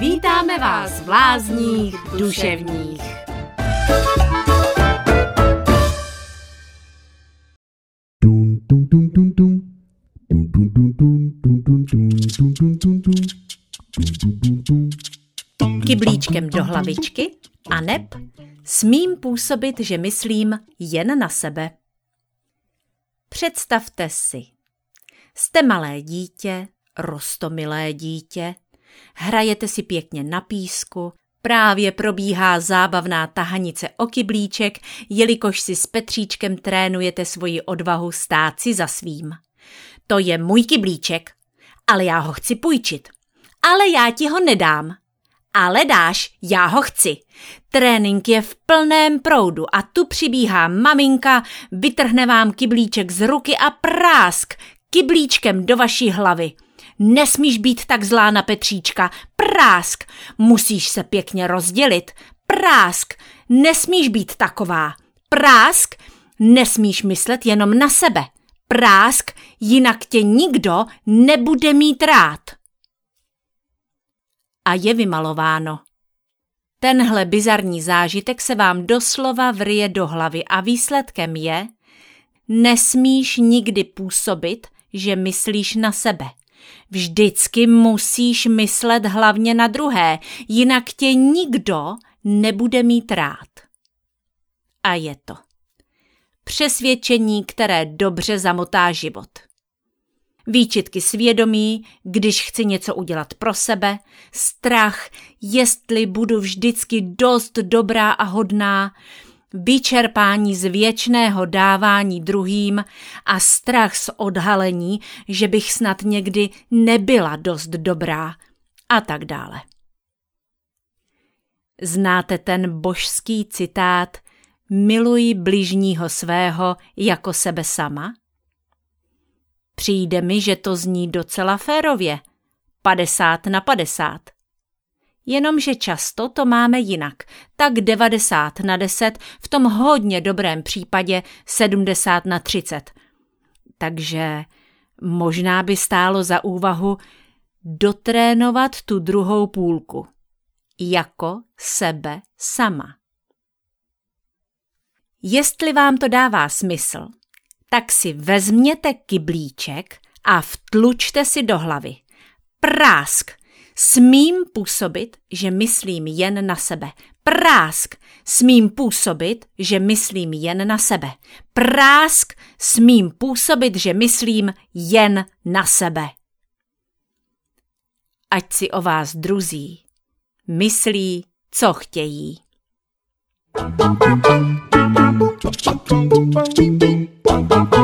Vítáme vás v lázních duševních. Kyblíčkem do hlavičky a neb smím působit, že myslím jen na sebe. Představte si, jste malé dítě, rostomilé dítě, hrajete si pěkně na písku, právě probíhá zábavná tahanice o kyblíček, jelikož si s Petříčkem trénujete svoji odvahu stát si za svým. To je můj kyblíček, ale já ho chci půjčit. Ale já ti ho nedám. Ale dáš, já ho chci. Trénink je v plném proudu a tu přibíhá maminka, vytrhne vám kyblíček z ruky a prásk kyblíčkem do vaší hlavy. Nesmíš být tak zlá na Petříčka. Prásk. Musíš se pěkně rozdělit. Prásk. Nesmíš být taková. Prásk. Nesmíš myslet jenom na sebe. Prásk, jinak tě nikdo nebude mít rád. A je vymalováno. Tenhle bizarní zážitek se vám doslova vrije do hlavy a výsledkem je, nesmíš nikdy působit, že myslíš na sebe. Vždycky musíš myslet hlavně na druhé, jinak tě nikdo nebude mít rád. A je to. Přesvědčení, které dobře zamotá život. Výčitky svědomí, když chci něco udělat pro sebe, strach, jestli budu vždycky dost dobrá a hodná, vyčerpání z věčného dávání druhým a strach z odhalení, že bych snad někdy nebyla dost dobrá a tak dále. Znáte ten božský citát Miluji bližního svého jako sebe sama? Přijde mi, že to zní docela férově. 50 na 50 jenomže často to máme jinak, tak 90 na 10, v tom hodně dobrém případě 70 na 30. Takže možná by stálo za úvahu dotrénovat tu druhou půlku. Jako sebe sama. Jestli vám to dává smysl, tak si vezměte kyblíček a vtlučte si do hlavy. Prásk Smím působit, že myslím jen na sebe. Prásk. Smím působit, že myslím jen na sebe. Prásk. Smím působit, že myslím jen na sebe. Ať si o vás druzí myslí, co chtějí. Thank you.